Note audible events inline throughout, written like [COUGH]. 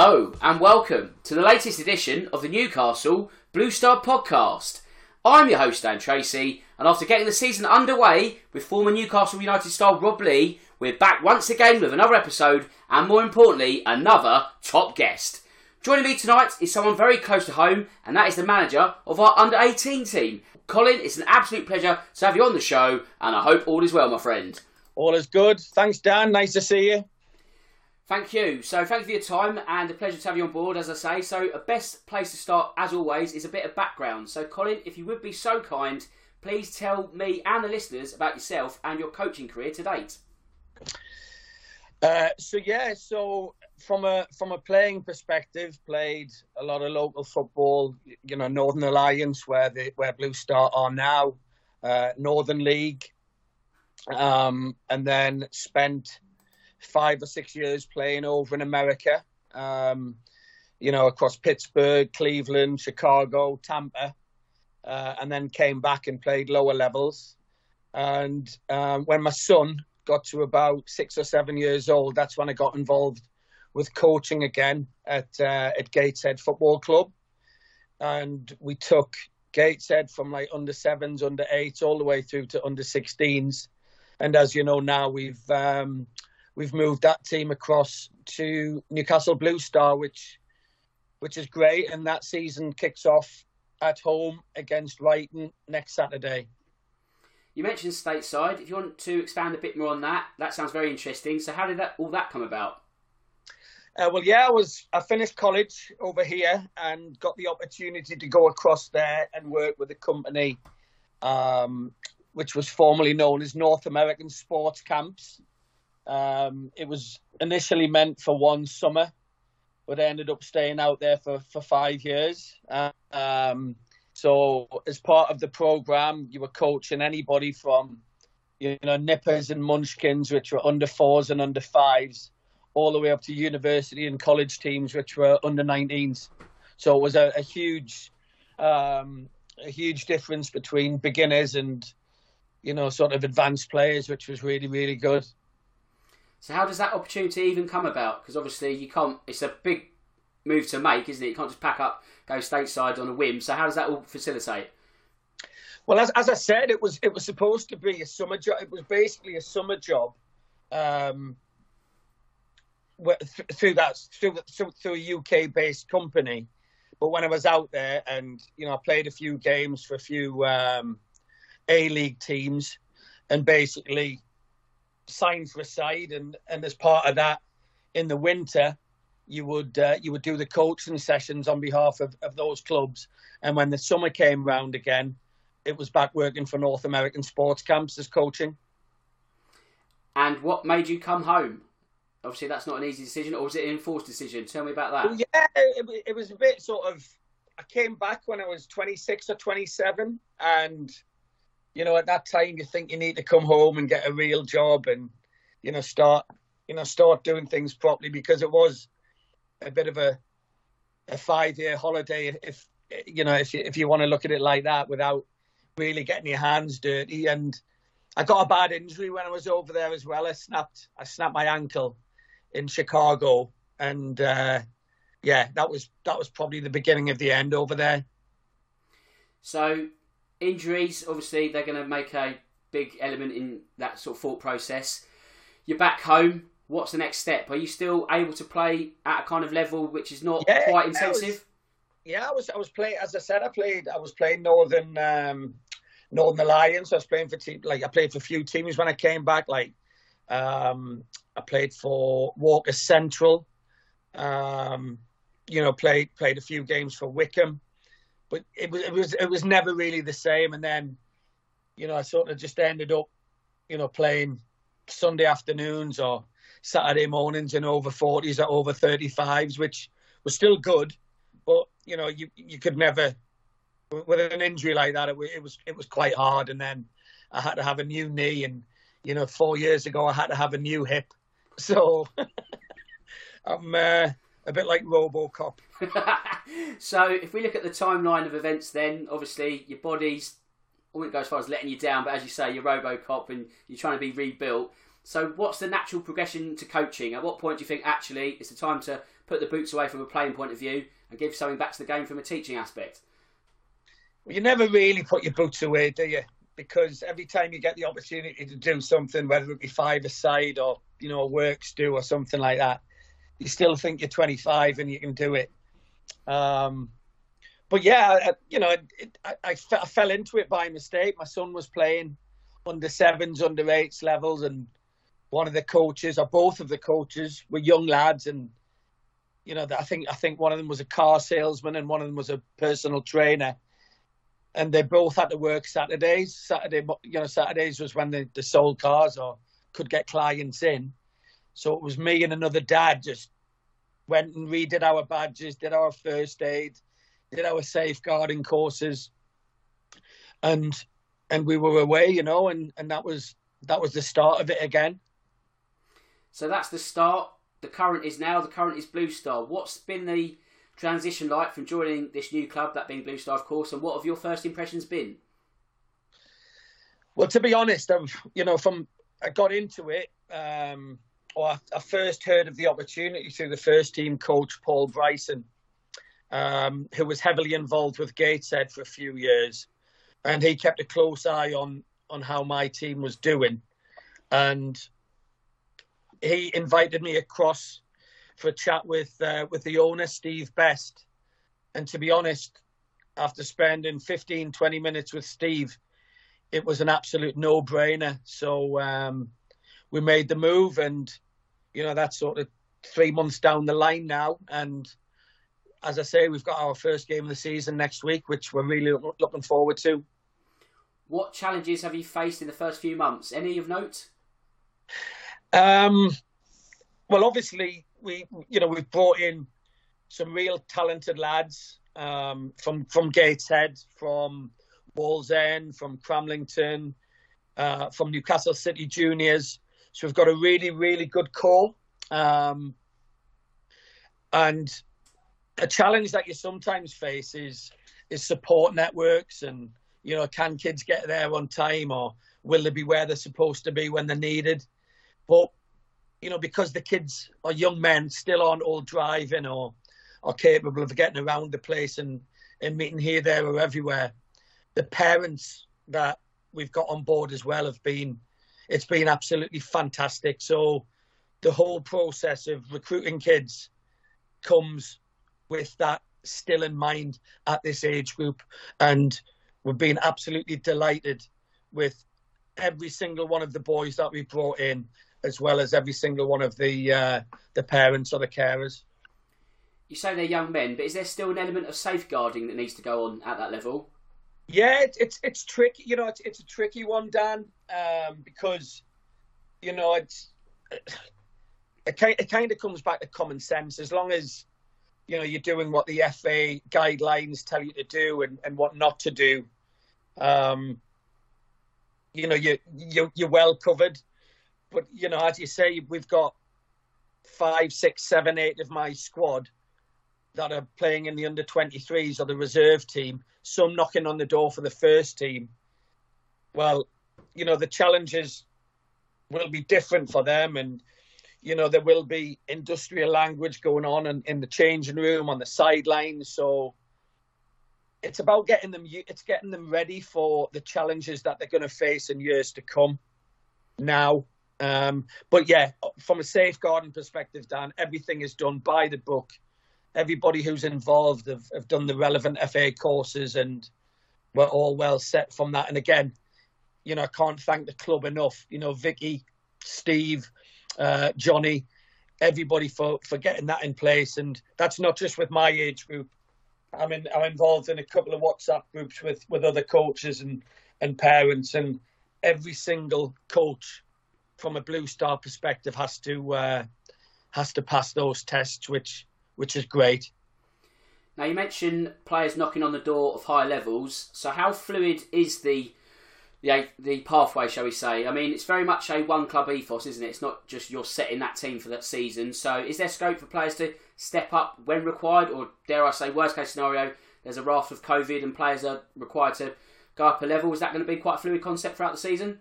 Hello and welcome to the latest edition of the Newcastle Blue Star podcast. I'm your host Dan Tracy, and after getting the season underway with former Newcastle United star Rob Lee, we're back once again with another episode and more importantly, another top guest. Joining me tonight is someone very close to home, and that is the manager of our under 18 team. Colin, it's an absolute pleasure to have you on the show, and I hope all is well, my friend. All is good. Thanks, Dan. Nice to see you. Thank you. So, thank you for your time and a pleasure to have you on board, as I say. So, a best place to start, as always, is a bit of background. So, Colin, if you would be so kind, please tell me and the listeners about yourself and your coaching career to date. Uh, so yeah, so from a from a playing perspective, played a lot of local football. You know, Northern Alliance, where the where Blue Star are now, uh, Northern League, um, and then spent five or six years playing over in America. Um, you know, across Pittsburgh, Cleveland, Chicago, Tampa, uh, and then came back and played lower levels. And um, when my son got to about six or seven years old, that's when I got involved with coaching again at uh, at Gateshead Football Club, and we took Gateshead from like under sevens, under eights, all the way through to under 16s. And as you know now, we've um, we've moved that team across to Newcastle Blue Star, which which is great. And that season kicks off at home against Brighton next Saturday. You mentioned stateside. If you want to expand a bit more on that, that sounds very interesting. So, how did that all that come about? Uh, well, yeah, I was I finished college over here and got the opportunity to go across there and work with a company, um, which was formerly known as North American Sports Camps. Um, it was initially meant for one summer, but I ended up staying out there for, for five years. Um, so as part of the program, you were coaching anybody from, you know, nippers and munchkins, which were under fours and under fives, all the way up to university and college teams, which were under 19s. So it was a, a huge, um, a huge difference between beginners and, you know, sort of advanced players, which was really, really good. So how does that opportunity even come about? Because obviously you can't. It's a big move to make, isn't it? You can't just pack up, go stateside on a whim. So how does that all facilitate? Well, as, as I said, it was it was supposed to be a summer job. It was basically a summer job, um, through that through through a UK based company. But when I was out there, and you know, I played a few games for a few um, A League teams, and basically signed for a side, and and as part of that, in the winter, you would uh, you would do the coaching sessions on behalf of, of those clubs. And when the summer came round again, it was back working for North American sports camps as coaching. And what made you come home? Obviously, that's not an easy decision, or was it an enforced decision? Tell me about that. Well, yeah, it, it was a bit sort of. I came back when I was 26 or 27, and you know, at that time, you think you need to come home and get a real job and you know start you know start doing things properly because it was a bit of a a five year holiday if you know if you, if you want to look at it like that without really getting your hands dirty. And I got a bad injury when I was over there as well. I snapped I snapped my ankle in Chicago and uh, yeah that was that was probably the beginning of the end over there. So injuries obviously they're going to make a big element in that sort of thought process you're back home what's the next step? Are you still able to play at a kind of level which is not yeah, quite intensive? I was, yeah, I was. I was playing. As I said, I played. I was playing Northern um, Northern Alliance. I was playing for team. Like I played for a few teams when I came back. Like um, I played for Walker Central. Um, you know, played played a few games for Whickham, but it was it was it was never really the same. And then, you know, I sort of just ended up, you know, playing Sunday afternoons or Saturday mornings in over 40s or over 35s, which was still good. But, you know, you, you could never, with an injury like that, it, it was it was quite hard. And then I had to have a new knee. And, you know, four years ago, I had to have a new hip. So [LAUGHS] I'm uh, a bit like Robocop. [LAUGHS] so if we look at the timeline of events, then obviously your body's I wouldn't go as far as letting you down, but as you say, you're RoboCop and you're trying to be rebuilt. So, what's the natural progression to coaching? At what point do you think actually it's the time to put the boots away from a playing point of view and give something back to the game from a teaching aspect? Well, you never really put your boots away, do you? Because every time you get the opportunity to do something, whether it be five aside or you know works do or something like that, you still think you're 25 and you can do it. Um, but yeah, you know, it, I, I, I fell into it by mistake. My son was playing under sevens, under eights levels, and one of the coaches or both of the coaches were young lads, and you know, I think I think one of them was a car salesman and one of them was a personal trainer, and they both had to work Saturdays. Saturday, you know, Saturdays was when they, they sold cars or could get clients in. So it was me and another dad just went and redid our badges, did our first aid, did our safeguarding courses, and and we were away, you know, and and that was that was the start of it again. So that's the start. The current is now. The current is Blue Star. What's been the transition like from joining this new club, that being Blue Star, of course, and what have your first impressions been? Well, to be honest, I've you know from I got into it. Um, or I, first heard of the opportunity through the first team coach Paul Bryson, um, who was heavily involved with Gateshead for a few years, and he kept a close eye on on how my team was doing, and he invited me across for a chat with uh, with the owner Steve Best, and to be honest, after spending 15, 20 minutes with Steve, it was an absolute no brainer. So um, we made the move, and you know that's sort of three months down the line now, and as I say, we've got our first game of the season next week, which we're really looking forward to. What challenges have you faced in the first few months? Any of note? Um, well, obviously, we you know we've brought in some real talented lads um, from from Gateshead, from Wallsend, from Cramlington, uh, from Newcastle City Juniors. So we've got a really, really good core. Um, and a challenge that you sometimes face is is support networks and you know can kids get there on time or will they be where they're supposed to be when they're needed but you know because the kids are young men still aren't all driving or are capable of getting around the place and and meeting here there or everywhere the parents that we've got on board as well have been it's been absolutely fantastic so the whole process of recruiting kids comes with that still in mind at this age group. And we've been absolutely delighted with every single one of the boys that we brought in, as well as every single one of the uh, the parents or the carers. You say they're young men, but is there still an element of safeguarding that needs to go on at that level? Yeah, it's it's, it's tricky. You know, it's it's a tricky one, Dan, um, because you know it's it, it kind of comes back to common sense. As long as you know you're doing what the FA guidelines tell you to do and, and what not to do. Um, you know you you you're well covered, but you know as you say we've got five, six, seven, eight of my squad that are playing in the under 23s or the reserve team. Some knocking on the door for the first team. Well, you know the challenges will be different for them and you know, there will be industrial language going on in, in the changing room, on the sidelines. So it's about getting them, it's getting them ready for the challenges that they're going to face in years to come now. Um, but yeah, from a safeguarding perspective, Dan, everything is done by the book. Everybody who's involved have, have done the relevant FA courses and we're all well set from that. And again, you know, I can't thank the club enough. You know, Vicky, Steve, uh, Johnny, everybody for, for getting that in place. And that's not just with my age group. I'm in, I'm involved in a couple of WhatsApp groups with, with other coaches and, and parents, and every single coach from a Blue Star perspective has to uh, has to pass those tests, which which is great. Now you mentioned players knocking on the door of higher levels. So how fluid is the the the pathway, shall we say? I mean, it's very much a one club ethos, isn't it? It's not just you're setting that team for that season. So, is there scope for players to step up when required, or dare I say, worst case scenario, there's a raft of COVID and players are required to go up a level? Is that going to be quite a fluid concept throughout the season?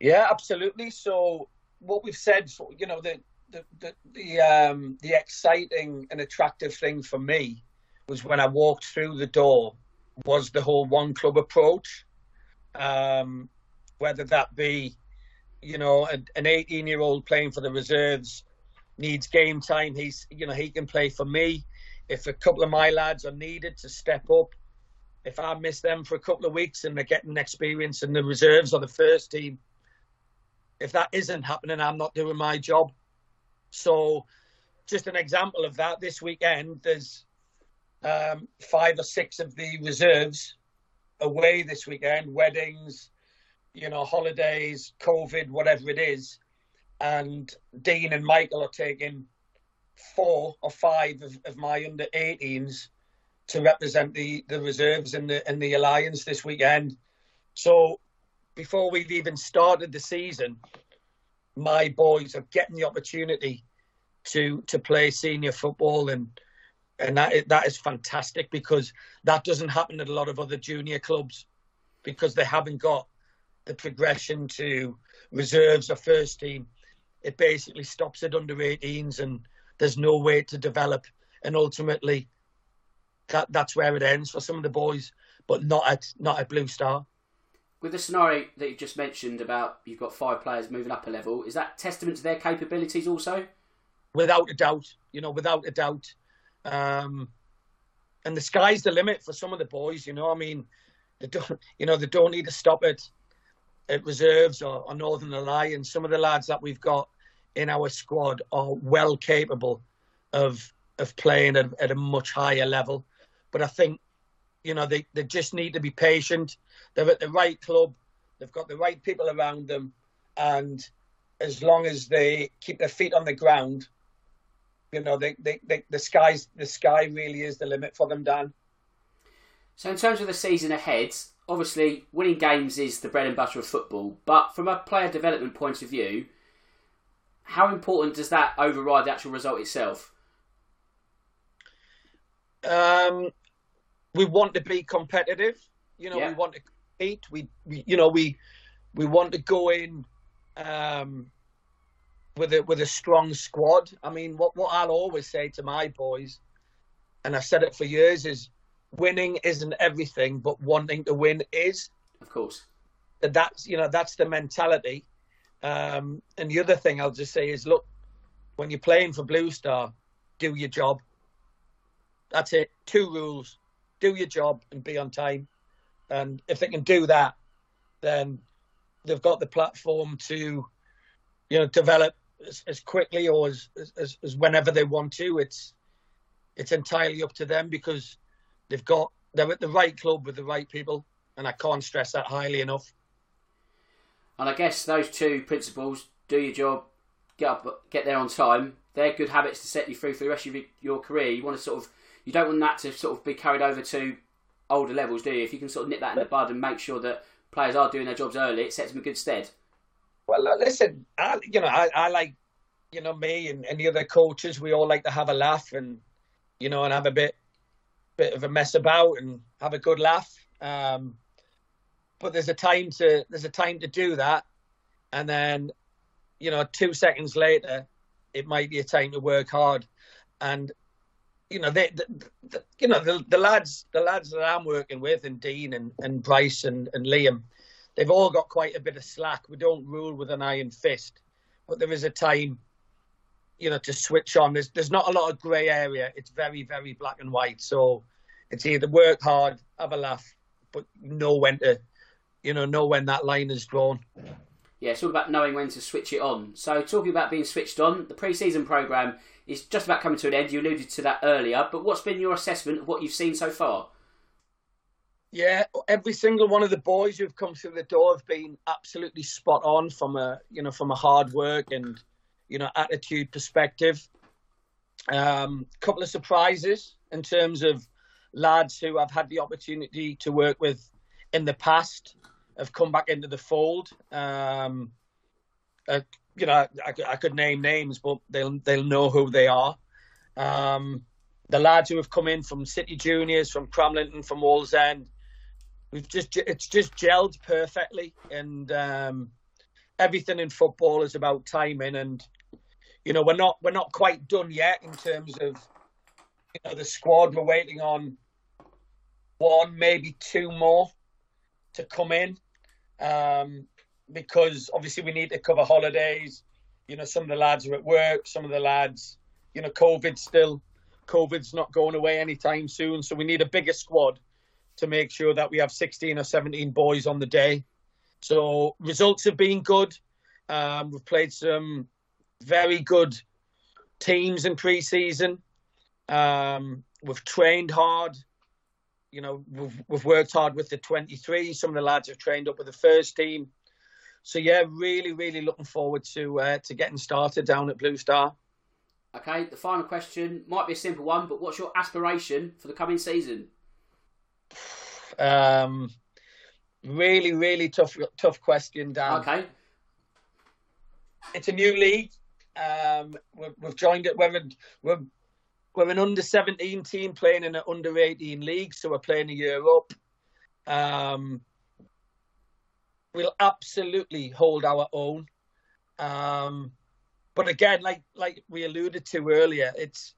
Yeah, absolutely. So what we've said, for, you know, the the the the, um, the exciting and attractive thing for me was when I walked through the door was the whole one club approach. Um, whether that be, you know, an 18 year old playing for the reserves needs game time. He's, you know, he can play for me. If a couple of my lads are needed to step up, if I miss them for a couple of weeks and they're getting experience in the reserves or the first team, if that isn't happening, I'm not doing my job. So, just an example of that. This weekend, there's um, five or six of the reserves away this weekend, weddings, you know, holidays, COVID, whatever it is. And Dean and Michael are taking four or five of, of my under 18s to represent the, the reserves in the in the alliance this weekend. So before we've even started the season, my boys are getting the opportunity to to play senior football and and that that is fantastic because that doesn't happen at a lot of other junior clubs because they haven't got the progression to reserves or first team. It basically stops at under 18s and there's no way to develop and ultimately that that's where it ends for some of the boys, but not at not at Blue Star. With the scenario that you just mentioned about you've got five players moving up a level, is that testament to their capabilities also? Without a doubt, you know, without a doubt. Um, and the sky's the limit for some of the boys. You know, I mean, they don't, [LAUGHS] you know, they don't need to stop at at reserves or, or Northern Alliance. Some of the lads that we've got in our squad are well capable of of playing at, at a much higher level. But I think, you know, they, they just need to be patient. They're at the right club. They've got the right people around them. And as long as they keep their feet on the ground, you know, they, they, they, the sky's the sky really is the limit for them, Dan. So in terms of the season ahead, obviously winning games is the bread and butter of football. But from a player development point of view, how important does that override the actual result itself? Um, we want to be competitive. You know, yeah. we want to compete. We, we, you know, we we want to go in um, with a with a strong squad. I mean, what what I'll always say to my boys, and I've said it for years, is winning isn't everything, but wanting to win is. Of course. That's you know that's the mentality. Um, and the other thing I'll just say is, look, when you're playing for Blue Star, do your job. That's it. Two rules: do your job and be on time. And if they can do that, then they've got the platform to, you know, develop as, as quickly or as, as as whenever they want to. It's it's entirely up to them because they've got they're at the right club with the right people, and I can't stress that highly enough. And I guess those two principles: do your job, get up, get there on time. They're good habits to set you through for the rest of your career. You want to sort of you don't want that to sort of be carried over to older levels, do you? If you can sort of nip that in the bud and make sure that players are doing their jobs early, it sets them in good stead. Well, listen, I, you know, I, I like, you know, me and, any other coaches. We all like to have a laugh and, you know, and have a bit, bit of a mess about and have a good laugh. Um, but there's a time to there's a time to do that, and then, you know, two seconds later, it might be a time to work hard. And you know, they, the, the, you know, the, the lads, the lads that I'm working with, and Dean and, and Bryce and, and Liam, they've all got quite a bit of slack. We don't rule with an iron fist, but there is a time, you know, to switch on. There's there's not a lot of grey area. It's very very black and white. So it's either work hard, have a laugh, but know when to, you know, know when that line is drawn. Yeah, it's all about knowing when to switch it on. So talking about being switched on, the pre-season program is just about coming to an end. You alluded to that earlier, but what's been your assessment of what you've seen so far? Yeah, every single one of the boys who've come through the door have been absolutely spot on from a you know from a hard work and you know attitude perspective. A um, couple of surprises in terms of lads who I've had the opportunity to work with in the past have come back into the fold. Um, uh, you know, I, I, could name names, but they'll they'll know who they are. Um, the lads who have come in from City Juniors, from Cramlington, from Wallsend, we've just it's just gelled perfectly, and um, everything in football is about timing, and you know we're not we're not quite done yet in terms of you know the squad. We're waiting on one, maybe two more to come in, um, because obviously we need to cover holidays. You know, some of the lads are at work, some of the lads, you know, COVID still, COVID's not going away anytime soon, so we need a bigger squad to make sure that we have 16 or 17 boys on the day. So results have been good. Um, we've played some very good teams in pre-season. Um, we've trained hard. You know, we've, we've worked hard with the 23. Some of the lads have trained up with the first team. So yeah, really, really looking forward to uh, to getting started down at Blue Star. Okay, the final question might be a simple one, but what's your aspiration for the coming season? Um, really, really tough, tough question, Dan. Okay. It's a new league. Um, we've, we've joined it. We're, we're, we're an under 17 team playing in an under 18 league, so we're playing a year up. Um, we'll absolutely hold our own. Um, but again, like like we alluded to earlier, it's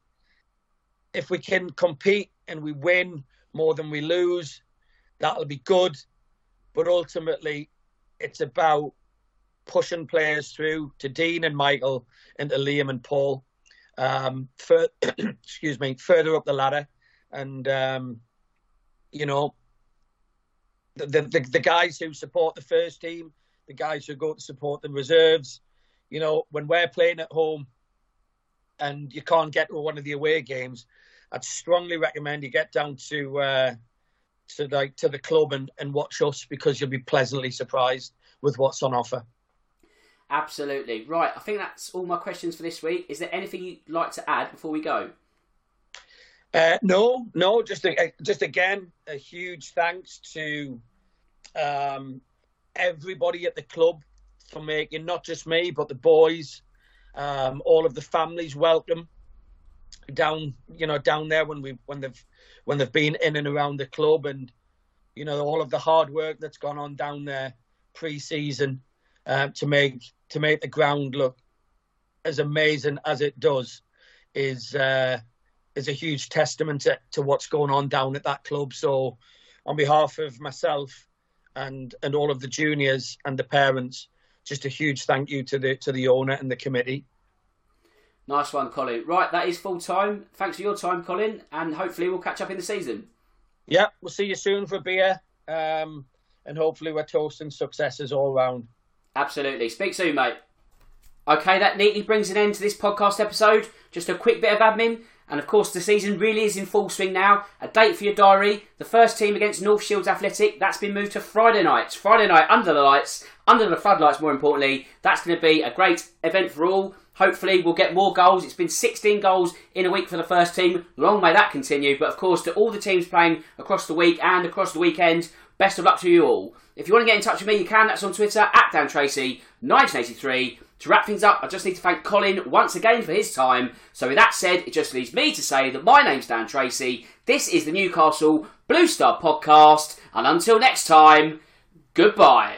if we can compete and we win more than we lose, that'll be good. But ultimately, it's about pushing players through to Dean and Michael and to Liam and Paul. Um, for, [CLEARS THROAT] excuse me, further up the ladder, and um, you know, the, the the guys who support the first team, the guys who go to support the reserves, you know, when we're playing at home and you can't get to one of the away games, I'd strongly recommend you get down to uh, to like to the club and, and watch us because you'll be pleasantly surprised with what's on offer. Absolutely right. I think that's all my questions for this week. Is there anything you'd like to add before we go? Uh, no, no. Just a, just again, a huge thanks to um, everybody at the club for making not just me but the boys, um, all of the families welcome down you know down there when we when they've when they've been in and around the club and you know all of the hard work that's gone on down there pre-season uh, to make to make the ground look as amazing as it does is uh, is a huge testament to, to what's going on down at that club. So, on behalf of myself and and all of the juniors and the parents, just a huge thank you to the to the owner and the committee. Nice one, Colin. Right, that is full time. Thanks for your time, Colin, and hopefully we'll catch up in the season. Yeah, we'll see you soon for a beer, um, and hopefully we're toasting successes all round. Absolutely. Speak soon, mate. Okay, that neatly brings an end to this podcast episode. Just a quick bit of admin. And of course, the season really is in full swing now. A date for your diary. The first team against North Shields Athletic, that's been moved to Friday night. Friday night under the lights, under the floodlights, more importantly. That's going to be a great event for all. Hopefully, we'll get more goals. It's been 16 goals in a week for the first team. Long may that continue. But of course, to all the teams playing across the week and across the weekend, best of luck to you all. If you want to get in touch with me, you can. That's on Twitter at Dan Tracy 1983. To wrap things up, I just need to thank Colin once again for his time. So, with that said, it just leaves me to say that my name's Dan Tracy. This is the Newcastle Blue Star podcast. And until next time, goodbye.